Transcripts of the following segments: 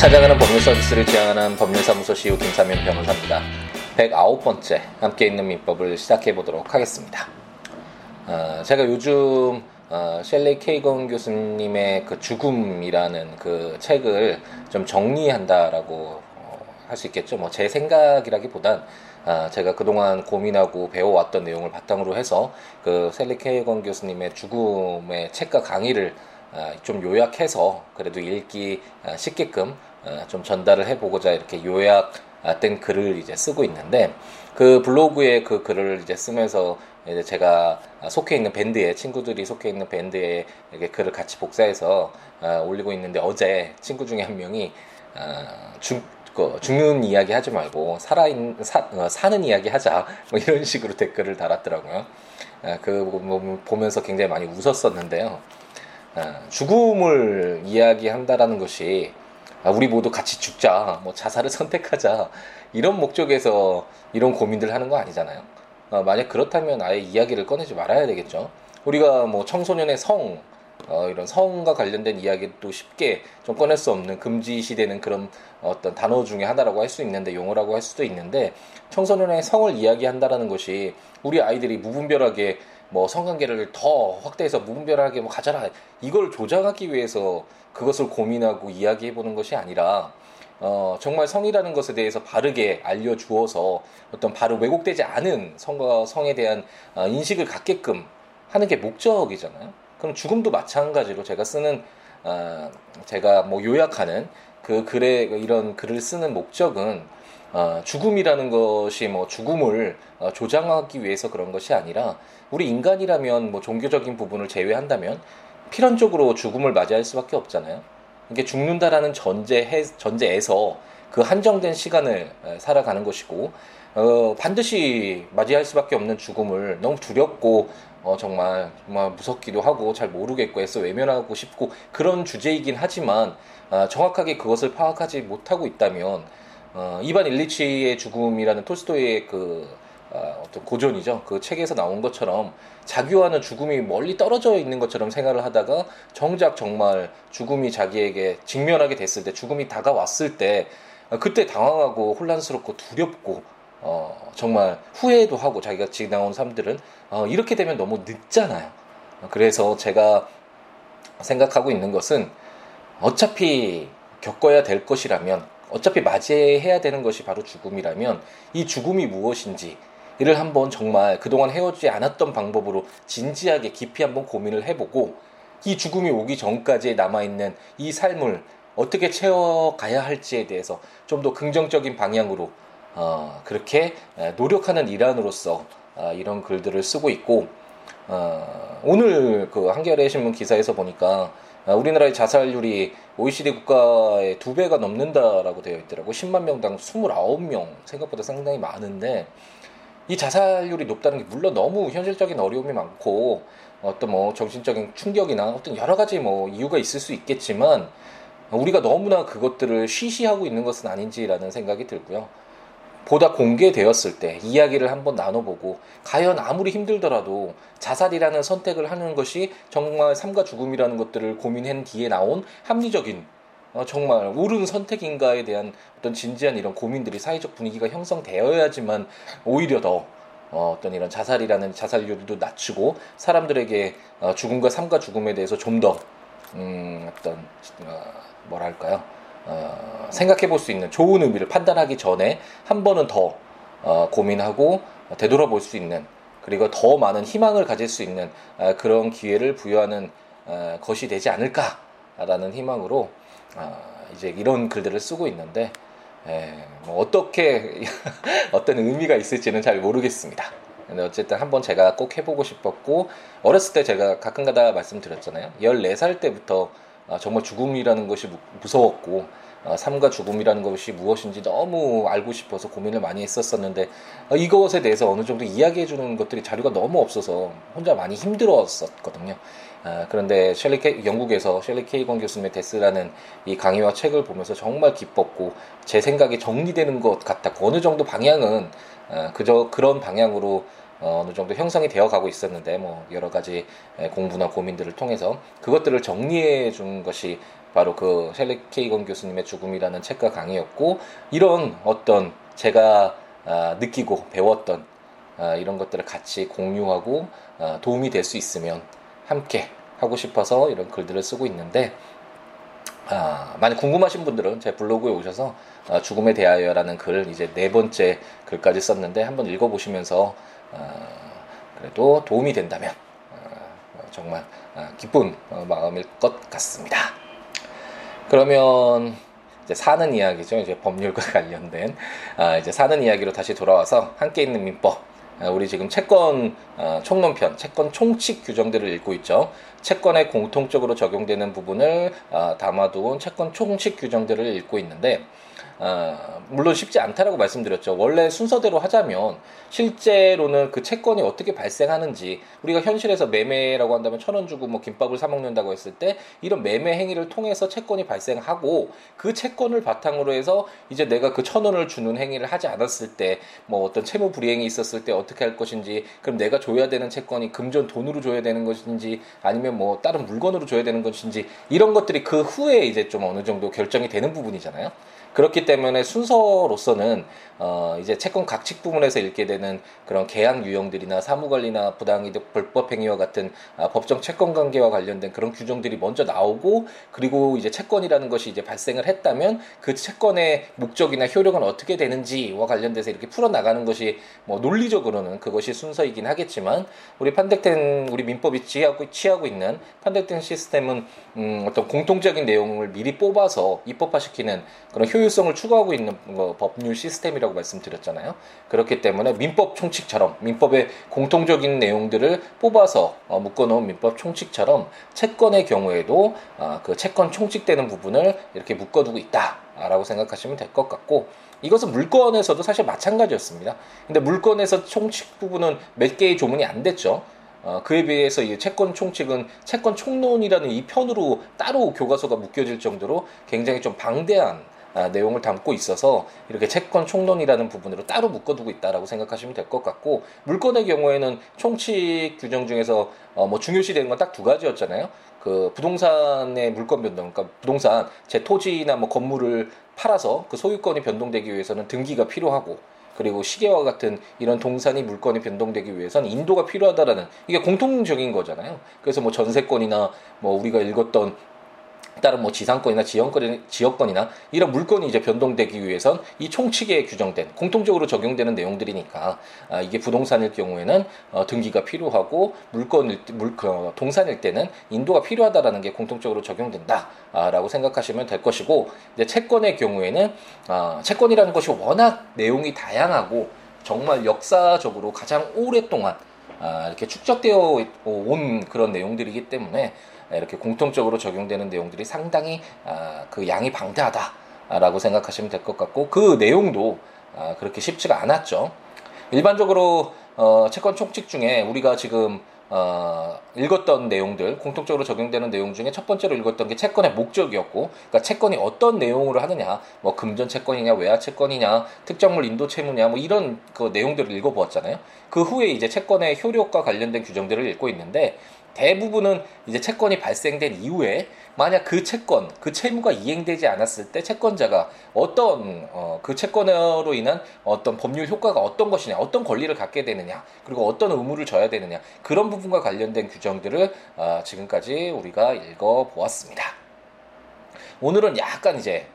찾아가는 법률 서비스를 지향하는 법률사무소 CEO 김사면 변호사입니다. 109번째 함께 있는 민법을 시작해 보도록 하겠습니다. 어, 제가 요즘 어, 셸리 케이건 교수님의 그 죽음이라는 그 책을 좀 정리한다라고 어, 할수 있겠죠. 뭐 제 생각이라기보단 어, 제가 그동안 고민하고 배워왔던 내용을 바탕으로 해서 그 셀리 케이건 교수님의 죽음의 책과 강의를 어, 좀 요약해서 그래도 읽기 어, 쉽게끔 어, 좀 전달을 해보고자 이렇게 요약된 글을 이제 쓰고 있는데 그 블로그에 그 글을 이제 쓰면서 이제 제가 속해 있는 밴드에 친구들이 속해 있는 밴드에 이렇게 글을 같이 복사해서 어, 올리고 있는데 어제 친구 중에 한 명이 어, 죽, 그 죽는 이야기 하지 말고 살아있 사, 어, 사는 이야기 하자 뭐 이런 식으로 댓글을 달았더라고요. 어, 그 보면서 굉장히 많이 웃었었는데요. 어, 죽음을 이야기한다라는 것이 아, 우리 모두 같이 죽자, 뭐 자살을 선택하자 이런 목적에서 이런 고민들 하는 거 아니잖아요. 어, 만약 그렇다면 아예 이야기를 꺼내지 말아야 되겠죠. 우리가 뭐 청소년의 성 어, 이런 성과 관련된 이야기도 쉽게 좀 꺼낼 수 없는 금지시되는 그런 어떤 단어 중에 하나라고 할 수 있는데 용어라고 할 수도 있는데 청소년의 성을 이야기한다라는 것이 우리 아이들이 무분별하게 뭐 성관계를 더 확대해서 무분별하게 뭐 가져라 이걸 조장하기 위해서 그것을 고민하고 이야기해 보는 것이 아니라 어, 정말 성이라는 것에 대해서 바르게 알려주어서 어떤 바로 왜곡되지 않은 성과 성에 대한 어, 인식을 갖게끔 하는 게 목적이잖아요. 그럼 죽음도 마찬가지로 제가 쓰는 어, 제가 뭐 요약하는 그 글에 이런 글을 쓰는 목적은 어, 죽음이라는 것이 뭐 죽음을 어, 조장하기 위해서 그런 것이 아니라 우리 인간이라면 뭐 종교적인 부분을 제외한다면 필연적으로 죽음을 맞이할 수밖에 없잖아요. 이게 죽는다라는 전제 전제에서 그 한정된 시간을 살아가는 것이고 어, 반드시 맞이할 수밖에 없는 죽음을 너무 두렵고 어, 정말 정말 무섭기도 하고 잘 모르겠고 해서 외면하고 싶고 그런 주제이긴 하지만 어, 정확하게 그것을 파악하지 못하고 있다면 어, 이반 일리치의 죽음이라는 톨스토이의 그 어, 어떤 고전이죠. 그 책에서 나온 것처럼 자기와는 죽음이 멀리 떨어져 있는 것처럼 생각을 하다가 정작 정말 죽음이 자기에게 직면하게 됐을 때 죽음이 다가왔을 때 어, 그때 당황하고 혼란스럽고 두렵고 어, 정말 후회도 하고 자기가 지나온 사람들은 어, 이렇게 되면 너무 늦잖아요. 그래서 제가 생각하고 있는 것은 어차피 겪어야 될 것이라면 어차피 맞이해야 되는 것이 바로 죽음이라면 이 죽음이 무엇인지 이를 한번 정말 그동안 헤어지지 않았던 방법으로 진지하게 깊이 한번 고민을 해보고 이 죽음이 오기 전까지 남아있는 이 삶을 어떻게 채워가야 할지에 대해서 좀 더 긍정적인 방향으로 어, 그렇게 노력하는 일환으로서 어, 이런 글들을 쓰고 있고 어, 오늘 그 한겨레 신문 기사에서 보니까 어, 우리나라의 자살률이 OECD 국가의 두 배가 넘는다라고 되어 있더라고 10만 명당 29명 생각보다 상당히 많은데 이 자살률이 높다는 게 물론 너무 현실적인 어려움이 많고 어떤 뭐 정신적인 충격이나 어떤 여러 가지 뭐 이유가 있을 수 있겠지만 우리가 너무나 그것들을 쉬쉬하고 있는 것은 아닌지라는 생각이 들고요. 보다 공개되었을 때 이야기를 한번 나눠보고 과연 아무리 힘들더라도 자살이라는 선택을 하는 것이 정말 삶과 죽음이라는 것들을 고민한 뒤에 나온 합리적인 어, 정말 옳은 선택인가에 대한 어떤 진지한 이런 고민들이 사회적 분위기가 형성되어야지만 오히려 더 어, 어떤 이런 자살이라는 자살률도 낮추고 사람들에게 어, 죽음과 삶과 죽음에 대해서 좀더 음, 어떤 어, 뭐랄까요 어, 생각해 볼 수 있는 좋은 의미를 판단하기 전에 한 번은 더 어, 고민하고 되돌아볼 수 있는 그리고 더 많은 희망을 가질 수 있는 어, 그런 기회를 부여하는 어, 것이 되지 않을까라는 희망으로 어, 이제 이런 글들을 쓰고 있는데 에, 뭐 어떻게 어떤 의미가 있을지는 잘 모르겠습니다. 근데 어쨌든 한번 제가 꼭 해보고 싶었고 어렸을 때 제가 가끔가다 말씀드렸잖아요. 14살 때부터 아, 정말 죽음이라는 것이 무서웠고 아, 삶과 죽음이라는 것이 무엇인지 너무 알고 싶어서 고민을 많이 했었었는데 아, 이것에 대해서 어느 정도 이야기해 주는 것들이 자료가 너무 없어서 혼자 많이 힘들었었거든요. 그런데 셸리 케 영국에서 셸리 케이건 교수님의 데스라는 이 강의와 책을 보면서 정말 기뻤고 제 생각이 정리되는 것 같았고 어느 정도 방향은 그저 그런 방향으로 어, 어느 정도 형성이 되어 가고 있었는데 뭐 여러 가지 공부나 고민들을 통해서 그것들을 정리해 준 것이 바로 그 셀리 케이건 교수님의 죽음이라는 책과 강의였고 이런 어떤 제가 아, 느끼고 배웠던 아, 이런 것들을 같이 공유하고 아, 도움이 될 수 있으면 함께 하고 싶어서 이런 글들을 쓰고 있는데 아, 많이 궁금하신 분들은 제 블로그에 오셔서 아, 죽음에 대하여라는 글을 이제 네 번째 글까지 썼는데 한번 읽어보시면서 아, 그래도 도움이 된다면 아, 정말 아, 기쁜 어, 마음일 것 같습니다. 그러면 이제 사는 이야기죠. 이제 법률과 관련된 아, 이제 사는 이야기로 다시 돌아와서 함께 있는 민법 아, 우리 지금 채권 어, 총론편, 채권 총칙 규정들을 읽고 있죠. 채권에 공통적으로 적용되는 부분을 아, 담아두은 채권 총칙 규정들을 읽고 있는데 어, 물론 쉽지 않다라고 말씀드렸죠. 원래 순서대로 하자면 실제로는 그 채권이 어떻게 발생하는지 우리가 현실에서 매매라고 한다면 천 원 주고 뭐 김밥을 사 먹는다고 했을 때 이런 매매 행위를 통해서 채권이 발생하고 그 채권을 바탕으로 해서 이제 내가 그 천 원을 주는 행위를 하지 않았을 때 뭐 어떤 채무 불이행이 있었을 때 어떻게 할 것인지 그럼 내가 줘야 되는 채권이 금전 돈으로 줘야 되는 것인지 아니면 뭐 다른 물건으로 줘야 되는 것인지 이런 것들이 그 후에 이제 좀 어느 정도 결정이 되는 부분이잖아요. 그렇기 때문에 순서로서는 어 이제 채권 각칙 부분에서 읽게 되는 그런 계약 유형들이나 사무관리나 부당이득 불법 행위와 같은 아, 법정 채권 관계와 관련된 그런 규정들이 먼저 나오고 그리고 이제 채권이라는 것이 이제 발생을 했다면 그 채권의 목적이나 효력은 어떻게 되는지와 관련돼서 이렇게 풀어 나가는 것이 뭐 논리적으로는 그것이 순서이긴 하겠지만 우리 판택된 우리 민법이 취하고 취하고 있는 판택된 시스템은 음 어떤 공통적인 내용을 미리 뽑아서 입법화시키는 그런 효율성을 추구하고 있는 뭐 법률 시스템이라고 말씀드렸잖아요. 그렇기 때문에 민법 총칙처럼 민법의 공통적인 내용들을 뽑아서 어, 묶어놓은 민법 총칙처럼 채권의 경우에도 어, 그 채권 총칙되는 부분을 이렇게 묶어두고 있다라고 생각하시면 될 것 같고 이것은 물건에서도 사실 마찬가지였습니다. 근데 물건에서 총칙 부분은 몇 개의 조문이 안 됐죠. 어, 그에 비해서 이 채권 총칙은 채권 총론이라는 이 편으로 따로 교과서가 묶여질 정도로 굉장히 좀 방대한 아, 내용을 담고 있어서 이렇게 채권 총론이라는 부분으로 따로 묶어두고 있다라고 생각하시면 될 것 같고 물건의 경우에는 총칙 규정 중에서 어, 뭐 중요시 되는 건 딱 두 가지였잖아요. 그 부동산의 물건 변동, 그러니까 부동산 제 토지나 뭐 건물을 팔아서 그 소유권이 변동되기 위해서는 등기가 필요하고 그리고 시계와 같은 이런 동산이 물건이 변동되기 위해서는 인도가 필요하다라는 이게 공통적인 거잖아요. 그래서 뭐 전세권이나 뭐 우리가 읽었던 다른 뭐 지상권이나 지역권이나, 이런 물건이 이제 변동되기 위해선 이 총칙에 규정된 공통적으로 적용되는 내용들이니까 아, 이게 부동산일 경우에는 어, 등기가 필요하고 물건일 물 어, 동산일 때는 인도가 필요하다라는 게 공통적으로 적용된다라고 생각하시면 될 것이고 이제 채권의 경우에는 아, 채권이라는 것이 워낙 내용이 다양하고 정말 역사적으로 가장 오랫동안 아, 이렇게 축적되어 온 그런 내용들이기 때문에 이렇게 공통적으로 적용되는 내용들이 상당히 아, 그 양이 방대하다라고 생각하시면 될 것 같고 그 내용도 아, 그렇게 쉽지가 않았죠. 일반적으로 어, 채권 총칙 중에 우리가 지금 어, 읽었던 내용들, 공통적으로 적용되는 내용 중에 첫 번째로 읽었던 게 채권의 목적이었고, 그러니까 채권이 어떤 내용으로 하느냐, 뭐 금전 채권이냐, 외화 채권이냐, 특정물 인도 채무냐, 뭐 이런 그 내용들을 읽어보았잖아요. 그 후에 이제 채권의 효력과 관련된 규정들을 읽고 있는데, 대부분은 이제 채권이 발생된 이후에 만약 그 채권, 그 채무가 이행되지 않았을 때 채권자가 어떤 어, 그 채권으로 인한 어떤 법률 효과가 어떤 것이냐, 어떤 권리를 갖게 되느냐, 그리고 어떤 의무를 져야 되느냐 그런 부분과 관련된 규정들을 어, 지금까지 우리가 읽어 보았습니다. 오늘은 약간 이제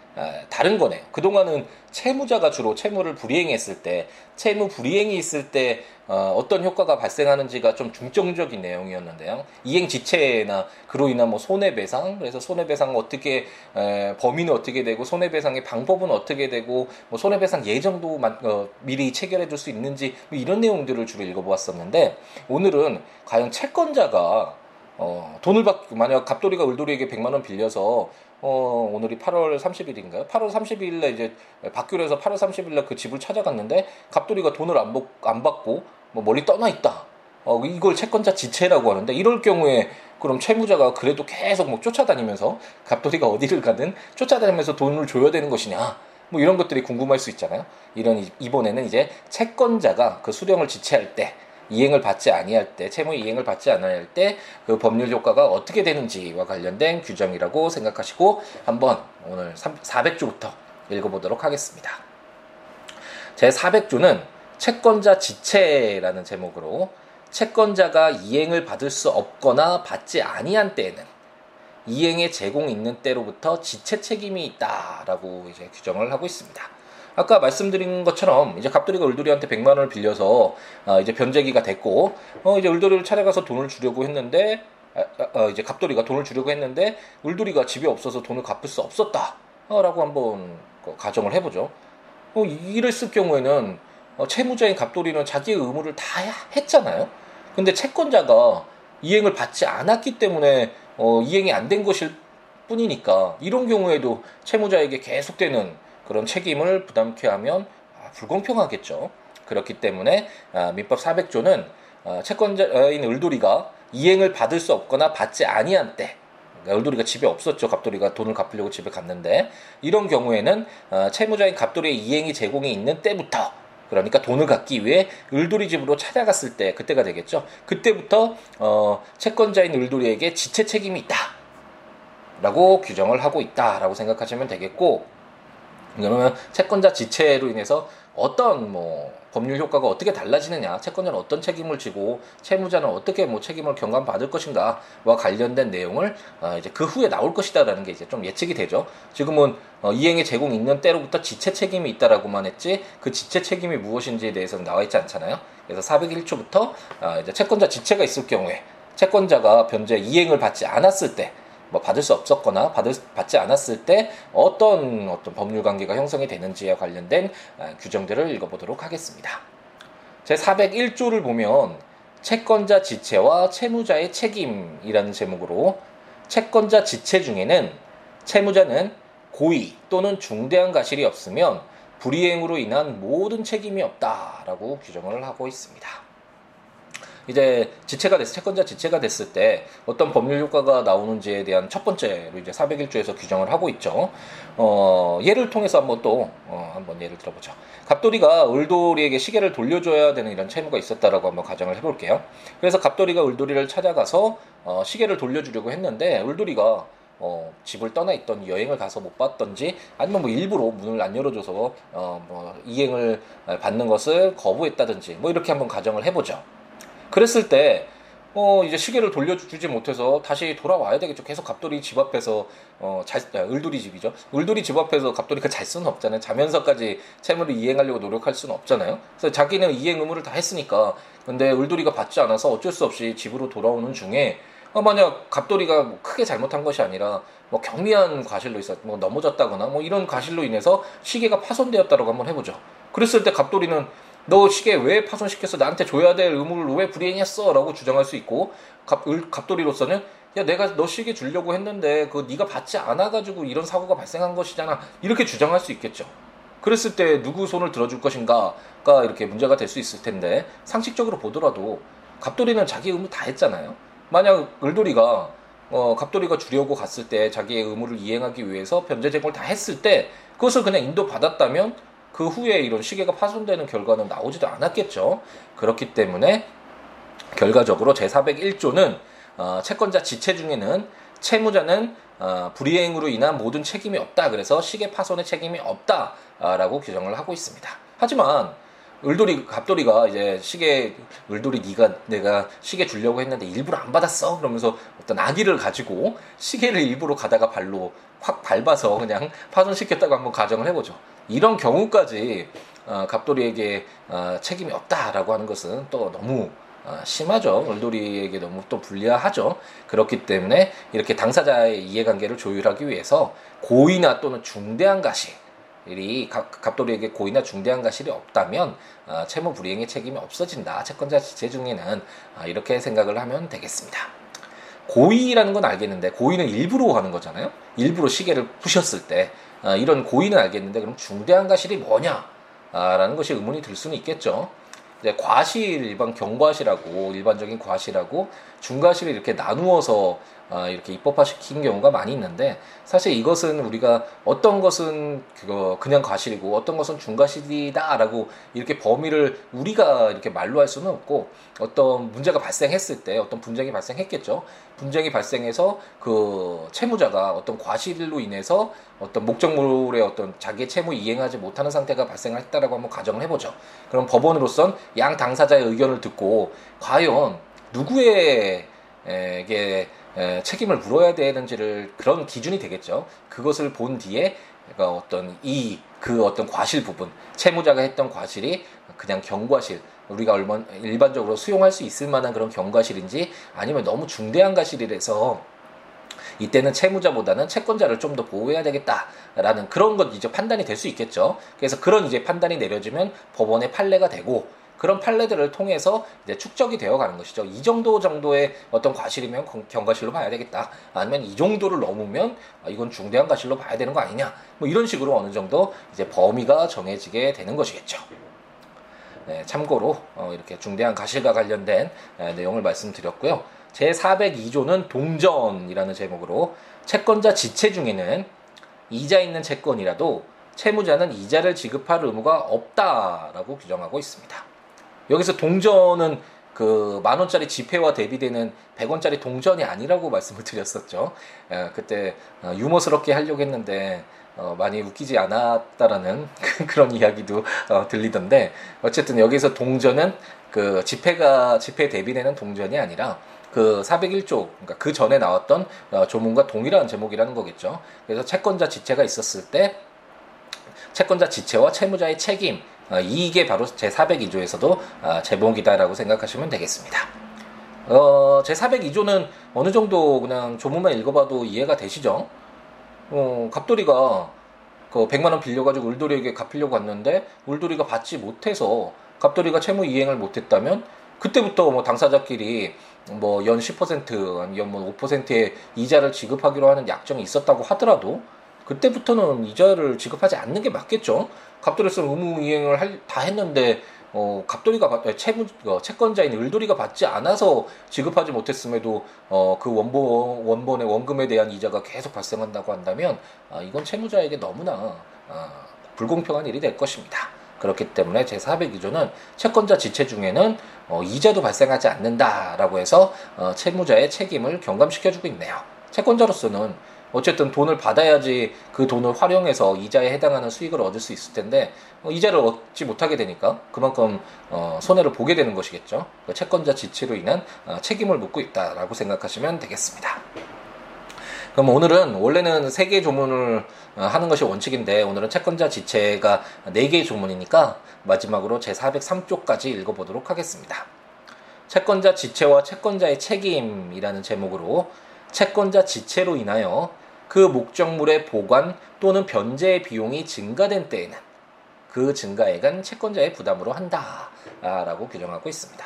다른 거네요. 그동안은 채무자가 주로 채무를 불이행했을 때, 채무 불이행이 있을 때 어, 떤 효과가 발생하는지가 좀 중점적인 내용이었는데요. 이행 지체나 그로 인한 뭐 손해배상, 그래서 손해배상 어떻게 에, 범위는 어떻게 되고 손해배상의 방법은 어떻게 되고 뭐 손해배상 예정도 만, 어, 미리 체결해 줄 수 있는지 뭐 이런 내용들을 주로 읽어보았었는데 오늘은 과연 채권자가 어, 돈을 받, 만약 갑돌이가 을돌이에게 100만 원 빌려서 어, 오늘이 8월 30일인가요? 8월 30일에 이제 박교에서 8월 30일에 그 집을 찾아갔는데 갑돌이가 돈을 안, 복, 안 받고 뭐 멀리 떠나 있다. 어, 이걸 채권자 지체라고 하는데 이럴 경우에 그럼 채무자가 그래도 계속 뭐 쫓아다니면서 갑돌이가 어디를 가든 쫓아다니면서 돈을 줘야 되는 것이냐. 뭐 이런 것들이 궁금할 수 있잖아요. 이런 이번에는 이제 채권자가 그 수령을 지체할 때 이행을 받지 아니할 때 채무 이행을 받지 아니할 때 그 법률 효과가 어떻게 되는지와 관련된 규정이라고 생각하시고 한번 오늘 400조부터 읽어보도록 하겠습니다. 제 400조는 채권자 지체라는 제목으로 채권자가 이행을 받을 수 없거나 받지 아니한 때에는 이행의 제공 있는 때로부터 지체 책임이 있다라고 이제 규정을 하고 있습니다. 아까 말씀드린 것처럼 이제 갑돌이가 을돌이한테 100만 원을 빌려서 어 이제 변제기가 됐고 어 이제 을돌이를 찾아가서 돈을 주려고 했는데 어 이제 갑돌이가 돈을 주려고 했는데 을돌이가 집에 없어서 돈을 갚을 수 없었다라고 한번 그 가정을 해보죠. 어 이랬을 경우에는 어 채무자인 갑돌이는 자기의 의무를 다 했잖아요. 근데 채권자가 이행을 받지 않았기 때문에 어 이행이 안 된 것일 뿐이니까 이런 경우에도 채무자에게 계속되는 그런 책임을 부담케 하면 아, 불공평하겠죠. 그렇기 때문에 아, 민법 400조는 아, 채권자인 을돌이가 이행을 받을 수 없거나 받지 아니한 때 그러니까 을돌이가 집에 없었죠. 갑돌이가 돈을 갚으려고 집에 갔는데 이런 경우에는 채무자인 갑돌이의 이행이 제공이 있는 때부터 그러니까 돈을 갚기 위해 을돌이 집으로 찾아갔을 때 그때가 되겠죠. 그때부터 어, 채권자인 을돌이에게 지체 책임이 있다라고 규정을 하고 있다라고 생각하시면 되겠고 그러면 채권자 지체로 인해서 어떤 뭐 법률 효과가 어떻게 달라지느냐, 채권자는 어떤 책임을 지고 채무자는 어떻게 뭐 책임을 경감받을 것인가와 관련된 내용을 어 이제 그 후에 나올 것이다라는 게 이제 좀 예측이 되죠. 지금은 어 이행의 제공 있는 때로부터 지체 책임이 있다라고만 했지 그 지체 책임이 무엇인지에 대해서는 나와 있지 않잖아요. 그래서 401조부터 어 이제 채권자 지체가 있을 경우에 채권자가 변제 이행을 받지 않았을 때 뭐 받을 수 없었거나 받을 받지 않았을 때 어떤 어떤 법률 관계가 형성이 되는지에 관련된 아, 규정들을 읽어보도록 하겠습니다. 제 401조를 보면 채권자 지체와 채무자의 책임이라는 제목으로 채권자 지체 중에는 채무자는 고의 또는 중대한 가실이 없으면 불이행으로 인한 모든 책임이 없다라고 규정을 하고 있습니다. 이제 지체가 됐, 채권자 지체가 됐을 때 어떤 법률 효과가 나오는지에 대한 첫 번째로 이제 401조에서 규정을 하고 있죠. 어, 예를 통해서 한번 또, 어, 한번 예를 들어보죠. 갑돌이가 을돌이에게 시계를 돌려줘야 되는 이런 채무가 있었다라고 한번 가정을 해볼게요. 그래서 갑돌이가 을돌이를 찾아가서 어, 시계를 돌려주려고 했는데 을돌이가 어, 집을 떠나 있던 여행을 가서 못 봤던지 아니면 뭐 일부러 문을 안 열어줘서 어, 뭐 이행을 받는 것을 거부했다든지 뭐 이렇게 한번 가정을 해보죠. 그랬을 때 어, 이제 시계를 돌려주지 못해서 다시 돌아와야 되겠죠. 계속 갑돌이 집 앞에서, 어, 잘, 아, 을돌이 집이죠. 을돌이 집 앞에서 갑돌이가 잘 수는 없잖아요. 자면서까지 채무를 이행하려고 노력할 수는 없잖아요. 그래서 자기는 이행 의무를 다 했으니까. 근데 을돌이가 받지 않아서 어쩔 수 없이 집으로 돌아오는 중에, 어, 만약 갑돌이가 뭐 크게 잘못한 것이 아니라, 뭐 경미한 과실로 있었, 뭐 넘어졌다거나, 뭐 이런 과실로 인해서 시계가 파손되었다라고 한번 해보죠. 그랬을 때 갑돌이는 너 시계 왜 파손시켰어? 나한테 줘야 될 의무를 왜 불이행했어? 라고 주장할 수 있고 갑, 을, 갑돌이로서는 야 내가 너 시계 주려고 했는데 그 네가 받지 않아 가지고 이런 사고가 발생한 것이잖아 이렇게 주장할 수 있겠죠 그랬을 때 누구 손을 들어줄 것인가가 이렇게 문제가 될 수 있을 텐데 상식적으로 보더라도 갑돌이는 자기 의무 다 했잖아요 만약 을돌이가 어, 갑돌이가 주려고 갔을 때 자기의 의무를 이행하기 위해서 변제 제공을 다 했을 때 그것을 그냥 인도 받았다면 그 후에 이런 시계가 파손되는 결과는 나오지도 않았겠죠. 그렇기 때문에 결과적으로 제401조는 어, 채권자 지체 중에는 채무자는 어, 불이행으로 인한 모든 책임이 없다. 그래서 시계 파손의 책임이 없다라고 규정을 하고 있습니다. 하지만 을돌이 갑돌이가 이제 시계 을돌이 네가 내가 시계 주려고 했는데 일부러 안 받았어 그러면서 어떤 아기를 가지고 시계를 일부러 가다가 발로 확 밟아서 그냥 파손시켰다고 한번 가정을 해보죠. 이런 경우까지 어, 갑돌이에게 어, 책임이 없다라고 하는 것은 또 너무 어, 심하죠. 을돌이에게 너무 또 불리하죠. 그렇기 때문에 이렇게 당사자의 이해관계를 조율하기 위해서 고의나 또는 중대한 가실이 갑돌이에게 고의나 중대한 가실이 없다면 어, 채무 불이행의 책임이 없어진다. 채권자 지체 중에는 어, 이렇게 생각을 하면 되겠습니다. 고의라는 건 알겠는데 고의는 일부러 하는 거잖아요. 일부러 시계를 부셨을 때 아, 이런 고의는 알겠는데 그럼 중대한 과실이 뭐냐라는 아, 것이 의문이 들 수는 있겠죠. 이제 과실 일반 경과실하고 일반적인 과실하고 중과실을 이렇게 나누어서 어, 이렇게 입법화시킨 경우가 많이 있는데 사실 이것은 우리가 어떤 것은 그거 그냥 과실이고 어떤 것은 중과실이다라고 이렇게 범위를 우리가 이렇게 말로 할 수는 없고 어떤 문제가 발생했을 때 어떤 분쟁이 발생했겠죠. 분쟁이 발생해서 그 채무자가 어떤 과실로 인해서 어떤 목적물의 어떤 자기의 채무 이행하지 못하는 상태가 발생했다라고 한번 가정을 해보죠. 그럼 법원으로선 양 당사자의 의견을 듣고 과연 누구에게 책임을 물어야 되는지를 그런 기준이 되겠죠. 그것을 본 뒤에 그러니까 어떤 이 그 어떤 과실 부분 채무자가 했던 과실이 그냥 경과실 우리가 얼마 일반적으로 수용할 수 있을 만한 그런 경과실인지 아니면 너무 중대한 과실이라서 이때는 채무자보다는 채권자를 좀 더 보호해야 되겠다라는 그런 것 이제 판단이 될 수 있겠죠. 그래서 그런 이제 판단이 내려지면 법원의 판례가 되고 그런 판례들을 통해서 이제 축적이 되어 가는 것이죠. 이 정도 정도의 어떤 과실이면 경과실로 봐야 되겠다. 아니면 이 정도를 넘으면 아, 이건 중대한 과실로 봐야 되는 거 아니냐. 뭐 이런 식으로 어느 정도 이제 범위가 정해지게 되는 것이겠죠. 네, 참고로 어, 이렇게 중대한 가실과 관련된 에, 내용을 말씀드렸고요. 제 402조는 동전이라는 제목으로 채권자 지체 중에는 이자 있는 채권이라도 채무자는 이자를 지급할 의무가 없다라고 규정하고 있습니다. 여기서 동전은 그 만 원짜리 지폐와 대비되는 100원짜리 동전이 아니라고 말씀을 드렸었죠. 에, 그때 어, 유머스럽게 하려고 했는데 어, 많이 웃기지 않았다라는 그런 이야기도 어, 들리던데 어쨌든 여기서 동전은 그 지폐가 지폐 대비되는 동전이 아니라 그 401조 그러니까 그 전에 나왔던 어, 조문과 동일한 제목이라는 거겠죠. 그래서 채권자 지체가 있었을 때 채권자 지체와 채무자의 책임 어, 이게 바로 제 402조에서도 어, 제목이다라고 생각하시면 되겠습니다. 어, 제 402조는 어느 정도 그냥 조문만 읽어봐도 이해가 되시죠? 어, 갑돌이가 그 100만 원 빌려가지고 울돌이에게 갚으려고 갔는데 울돌이가 받지 못해서 갑돌이가 채무 이행을 못했다면 그때부터 뭐 당사자끼리 뭐 연 10% 아니면 뭐 5%의 이자를 지급하기로 하는 약정이 있었다고 하더라도 그때부터는 이자를 지급하지 않는 게 맞겠죠. 갑돌이로서는 의무 이행을 할, 다 했는데 어, 갑돌이가 채무 어, 채권자인 을돌이가 받지 않아서 지급하지 못했음에도 어, 그 원본 원본의 원금에 대한 이자가 계속 발생한다고 한다면 아, 이건 채무자에게 너무나 아, 불공평한 일이 될 것입니다. 그렇기 때문에 제402조는 채권자 지체 중에는 어, 이자도 발생하지 않는다라고 해서 어, 채무자의 책임을 경감시켜주고 있네요. 채권자로서는 어쨌든 돈을 받아야지 그 돈을 활용해서 이자에 해당하는 수익을 얻을 수 있을 텐데 어, 이자를 얻지 못하게 되니까 그만큼 어, 손해를 보게 되는 것이겠죠. 그 채권자 지체로 인한 어, 책임을 묻고 있다라고 생각하시면 되겠습니다. 그럼 오늘은 원래는 세 개의 조문을 어, 하는 것이 원칙인데 오늘은 채권자 지체가 네 개의 조문이니까 마지막으로 제 403조까지 읽어보도록 하겠습니다. 채권자 지체와 채권자의 책임이라는 제목으로 채권자 지체로 인하여 그 목적물의 보관 또는 변제의 비용이 증가된 때에는 그 증가액은 채권자의 부담으로 한다라고 규정하고 있습니다.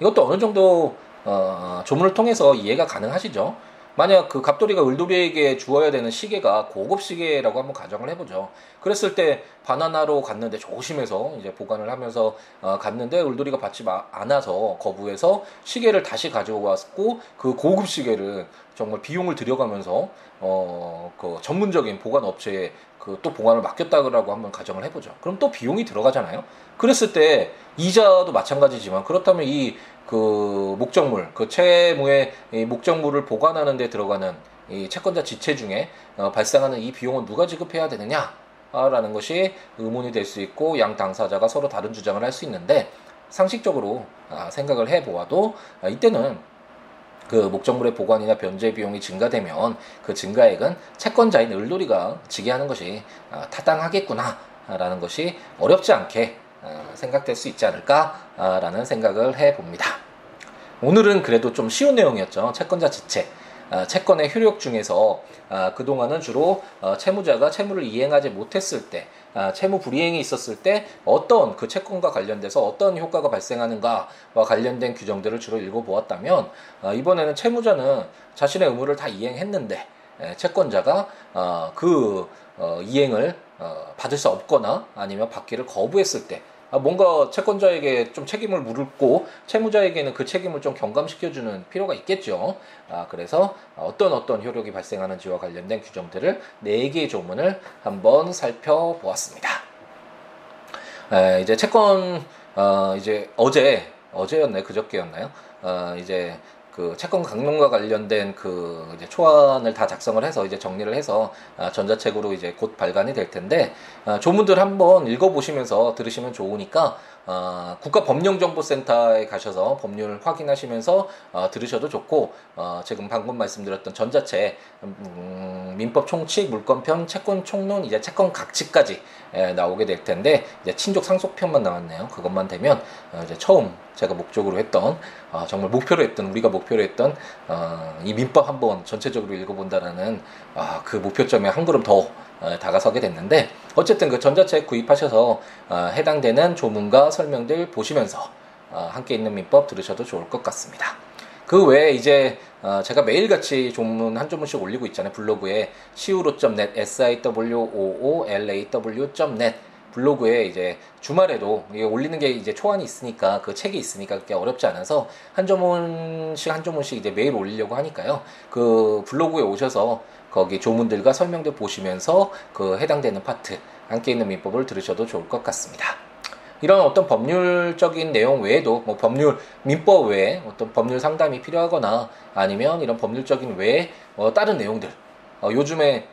이것도 어느 정도 어, 조문을 통해서 이해가 가능하시죠? 만약 그 갑돌이가 을돌이에게 주어야 되는 시계가 고급 시계라고 한번 가정을 해보죠. 그랬을 때 바나나로 갔는데 조심해서 이제 보관을 하면서 어, 갔는데 을돌이가 받지 않아서 거부해서 시계를 다시 가져왔고 그 고급 시계를 정말 비용을 들여가면서 어, 그 전문적인 보관 업체에 그 또 보관을 맡겼다고 한번 가정을 해보죠. 그럼 또 비용이 들어가잖아요. 그랬을 때 이자도 마찬가지지만 그렇다면 이 그 목적물, 그 채무의 목적물을 보관하는 데 들어가는 이 채권자 지체 중에 어, 발생하는 이 비용은 누가 지급해야 되느냐? 라는 것이 의문이 될 수 있고 양 당사자가 서로 다른 주장을 할 수 있는데 상식적으로 아, 생각을 해보아도 아, 이때는 그 목적물의 보관이나 변제 비용이 증가되면 그 증가액은 채권자인 을돌이가 지게 하는 것이 아, 타당하겠구나라는 것이 어렵지 않게 아, 생각될 수 있지 않을까라는 생각을 해봅니다. 오늘은 그래도 좀 쉬운 내용이었죠. 채권자 지체. 아, 채권의 효력 중에서 아, 그동안은 주로 어, 채무자가 채무를 이행하지 못했을 때 아, 채무 불이행이 있었을 때 어떤 그 채권과 관련돼서 어떤 효과가 발생하는가와 관련된 규정들을 주로 읽어보았다면 이번에는 채무자는 자신의 의무를 다 이행했는데 채권자가 어, 그 어, 이행을 받을 수 없거나 아니면 받기를 거부했을 때 아, 뭔가 채권자에게 좀 책임을 물고 채무자에게는 그 책임을 좀 경감시켜주는 필요가 있겠죠. 아, 그래서 어떤 어떤 효력이 발생하는지와 관련된 규정들을 네 개의 조문을 한번 살펴보았습니다. 에, 이제 채권 어, 이제 어제 어제였나요? 그저께였나요? 어, 이제 그 채권 강론과 관련된 그 이제 초안을 다 작성을 해서 이제 정리를 해서 아, 전자책으로 이제 곧 발간이 될 텐데 아, 조문들 한번 읽어보시면서 들으시면 좋으니까 어, 국가법령정보센터에 가셔서 법률 확인하시면서 어, 들으셔도 좋고 어, 지금 방금 말씀드렸던 전자책 음, 민법 총칙 물권편 채권 총론 이제 채권 각칙까지 에, 나오게 될 텐데 이제 친족 상속편만 나왔네요. 그것만 되면 어, 이제 처음 제가 목적으로 했던 어, 정말 목표로 했던 우리가 목표로 했던 어, 이 민법 한번 전체적으로 읽어본다라는 어, 그 목표점에 한 걸음 더 어, 다가서게 됐는데 어쨌든 그 전자책 구입하셔서 어, 해당되는 조문과 설명들 보시면서 어, 함께 있는 민법 들으셔도 좋을 것 같습니다. 그 외에 이제 제가 매일같이 조문 한 조문씩 올리고 있잖아요. 블로그에 siwo.net, siwoolaw.net 블로그에 이제 주말에도 올리는 게 이제 초안이 있으니까 그 책이 있으니까 그게 어렵지 않아서 한 조문씩 한 조문씩 이제 매일 올리려고 하니까요. 그 블로그에 오셔서 거기 조문들과 설명들 보시면서 그 해당되는 파트 함께 있는 민법을 들으셔도 좋을 것 같습니다. 이런 어떤 법률적인 내용 외에도 뭐 법률 민법 외에 어떤 법률 상담이 필요하거나 아니면 이런 법률적인 외에 뭐 다른 내용들 어, 요즘에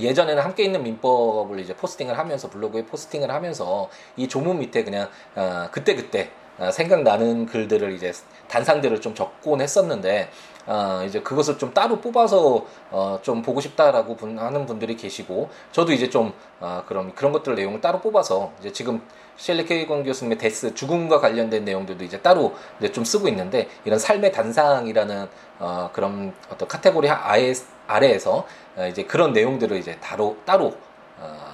예전에는 함께 있는 민법을 이제 포스팅을 하면서 블로그에 포스팅을 하면서 이 조문 밑에 그냥 어, 그때 그때 어, 생각나는 글들을 이제 단상들을 좀 적곤 했었는데 어, 이제 그것을 좀 따로 뽑아서 어, 좀 보고 싶다라고 분, 하는 분들이 계시고 저도 이제 좀 어, 그런 그런 것들 내용을 따로 뽑아서 이제 지금 셸리 케이건 교수님의 데스 죽음과 관련된 내용들도 이제 따로 이제 좀 쓰고 있는데 이런 삶의 단상이라는 어, 그런 어떤 카테고리 아예 아래에서 어, 이제 그런 내용들을 이제 따로 따로 어, 그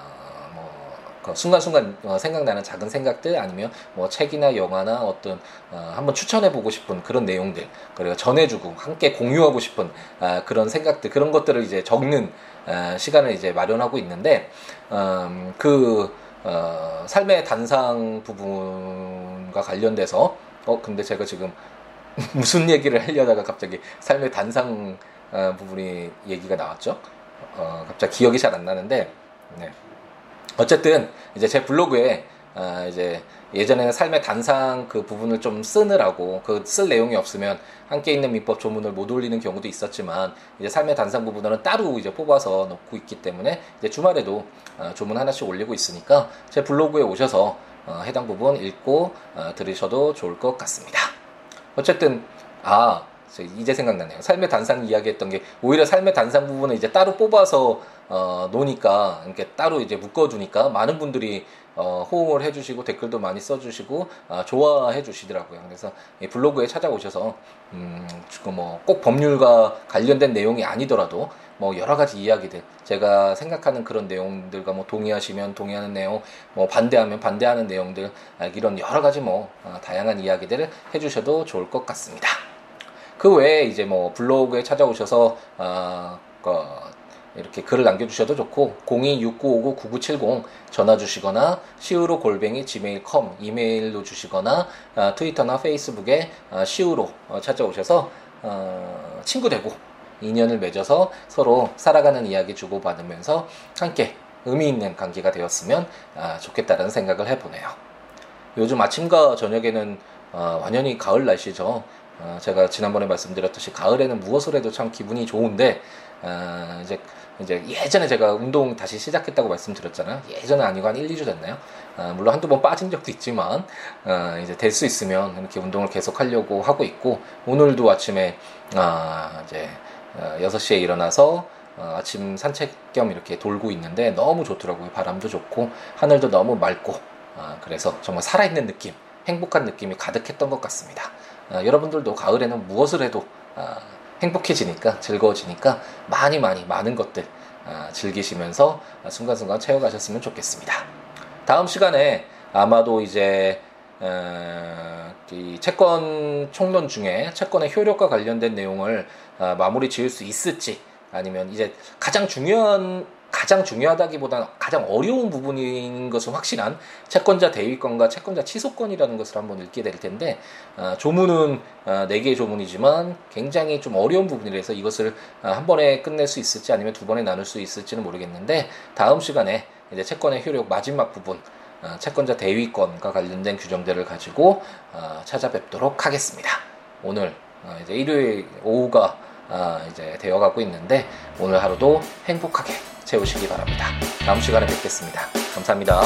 순간순간 어, 생각나는 작은 생각들 아니면 뭐 책이나 영화나 어떤 어, 한번 추천해 보고 싶은 그런 내용들 그리고 전해주고 함께 공유하고 싶은 어, 그런 생각들 그런 것들을 이제 적는 어, 시간을 이제 마련하고 있는데 음, 그 어, 삶의 단상 부분과 관련돼서 어 근데 제가 지금 무슨 얘기를 하려다가 갑자기 삶의 단상 어, 부분이 얘기가 나왔죠. 어, 갑자기 기억이 잘 안 나는데 네. 어쨌든 이제 제 블로그에 아, 이제 예전에는 삶의 단상 그 부분을 좀 쓰느라고 그 쓸 내용이 없으면 함께 있는 민법 조문을 못 올리는 경우도 있었지만 이제 삶의 단상 부분은 따로 이제 뽑아서 놓고 있기 때문에 이제 주말에도 아, 조문 하나씩 올리고 있으니까 제 블로그에 오셔서 어, 해당 부분 읽고 어, 들으셔도 좋을 것 같습니다. 어쨌든 아 이제 생각나네요. 삶의 단상 이야기했던 게 오히려 삶의 단상 부분을 이제 따로 뽑아서 어, 노니까 이렇게 따로 이제 묶어두니까 많은 분들이 어, 호응을 해주시고 댓글도 많이 써주시고 아, 좋아해 주시더라고요. 그래서 이 블로그에 찾아오셔서 음, 뭐꼭 법률과 관련된 내용이 아니더라도 뭐 여러 가지 이야기들 제가 생각하는 그런 내용들과 뭐 동의하시면 동의하는 내용, 뭐 반대하면 반대하는 내용들 아, 이런 여러 가지 뭐 아, 다양한 이야기들을 해주셔도 좋을 것 같습니다. 그 외에 이제 뭐 블로그에 찾아오셔서 아, 어, 이렇게 글을 남겨주셔도 좋고 026959-9970 전화 주시거나 시우로 골뱅이 gmail.com 이메일로 주시거나 아, 트위터나 페이스북에 아, 시우로 어, 찾아오셔서 어, 친구 되고 인연을 맺어서 서로 살아가는 이야기 주고받으면서 함께 의미 있는 관계가 되었으면 아, 좋겠다는 생각을 해보네요. 요즘 아침과 저녁에는 어, 완연히 가을 날씨죠. 어, 제가 지난번에 말씀드렸듯이 가을에는 무엇을 해도 참 기분이 좋은데 어, 이제 이제 예전에 제가 운동 다시 시작했다고 말씀드렸잖아요. 예전은 아니고 한 1, 2주 됐나요? 어, 물론 한두 번 빠진 적도 있지만 어, 이제 될 수 있으면 이렇게 운동을 계속 하려고 하고 있고 오늘도 아침에 아, 이제 어, 6시에 일어나서 어, 아침 산책 겸 이렇게 돌고 있는데 너무 좋더라고요. 바람도 좋고 하늘도 너무 맑고 어, 그래서 정말 살아있는 느낌, 행복한 느낌이 가득했던 것 같습니다. 어, 여러분들도 가을에는 무엇을 해도 어, 행복해지니까 즐거워지니까 많이 많이 많은 것들 어, 즐기시면서 순간순간 채워가셨으면 좋겠습니다. 다음 시간에 아마도 이제 이 채권 총론 중에 채권의 효력과 관련된 내용을 마무리 지을 수 있을지 아니면 이제 가장 중요한 가장 중요하다기보다는 가장 어려운 부분인 것은 확실한 채권자 대위권과 채권자 취소권이라는 것을 한번 읽게 될 텐데 어, 조문은 어, 4개의 조문이지만 굉장히 좀 어려운 부분이라서 이것을 어, 한 번에 끝낼 수 있을지 아니면 두 번에 나눌 수 있을지는 모르겠는데 다음 시간에 이제 채권의 효력 마지막 부분 어, 채권자 대위권과 관련된 규정들을 가지고 어, 찾아뵙도록 하겠습니다. 오늘 어, 이제 일요일 오후가 어, 이제 되어가고 있는데 오늘 하루도 행복하게 채우시기 바랍니다. 다음 시간에 뵙겠습니다. 감사합니다.